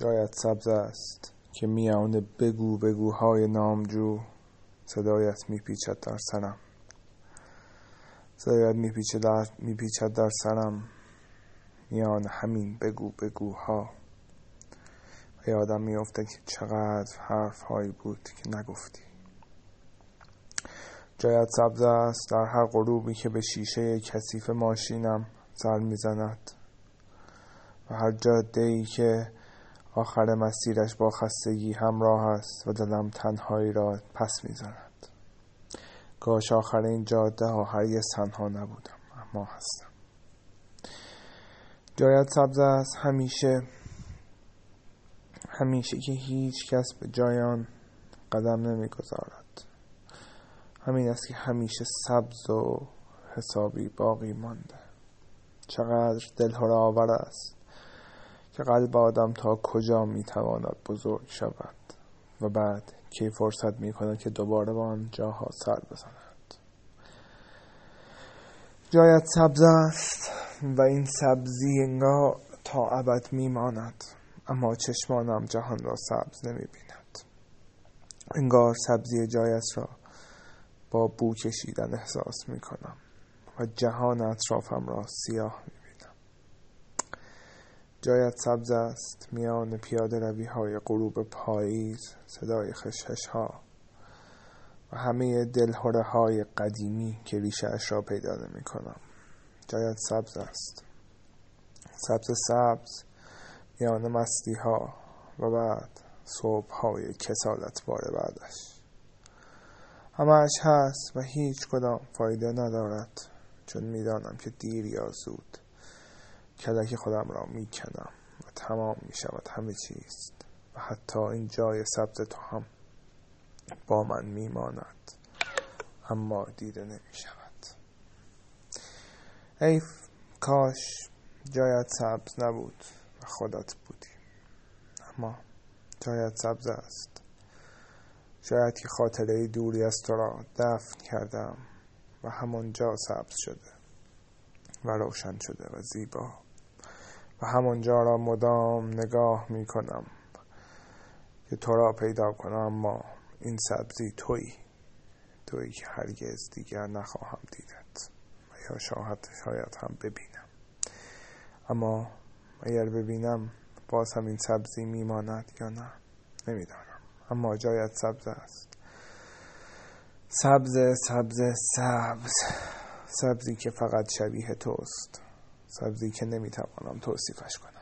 جایت سبز است که میان بگو بگوهای نامجو صدایت میپیچد در سرم صدایت میپیچد در, میپیچد در سرم میان همین بگو بگوها. و یادم میافته که چقدر حرف هایی بود که نگفتی. جایت سبز است در هر غروبی که به شیشه کثیف ماشینم سر می‌زند. و هر جاده ای که آخر مسیرش با خستگی همراه است و دلم تنهایی را پس می‌زند. کاش آخر این جاده ها هرگز تنها نبودم اما هستم. جایت سبز است همیشه. همیشه که هیچ کس به جایان قدم نمی‌گذارد. همین است که همیشه سبز و حسابی باقی مانده. چقدر دلهره آور است. که قلب آدم تا کجا می‌تواند بزرگ شود و بعد کی فرصت می کند که دوباره با آن جاها سر بزند. جایت سبز است و این سبزی انگار تا ابد میماند اما چشمانم جهان را سبز نمی بیند انگار سبزی جایت را با بو کشیدن احساس می کنم و جهان اطرافم را سیاه می جایت سبز است میان پیاده روی های غروب پاییز صدای خشخش ها و همه دلهوره های قدیمی که ریشه اش را پیدا نمی کنم جایت سبز است. سبز سبز میان مستی ها و بعد صبح های کسالت بار بعدش. همش هست و هیچ کدام فایده ندارد چون می‌دانم که دیر یا زود کلک خودم را می‌کنم و تمام می‌شود همه چیز و حتی این جای سبز تو هم با من میماند. اما دیده نمی‌شود. ای کاش جایت سبز نبود و خودت بودی. اما جایت سبز است. شاید که خاطره دوری از تو را دفن کردم و همانجا سبز شده و روشن شده و زیبا. و همانجا را مدام نگاه می کنم که تو را پیدا کنم اما این سبزی توی توی که هرگز دیگر نخواهم دیدت. و یا شاید شاید هم ببینم. اما اگر ببینم باز هم این سبزی میماند یا نه؟ نمی‌دانم. اما جایت سبز است. سبز سبز سبز. سبزی که فقط شبیه توست. سبزی که نمی‌توانم توصیفش کنم.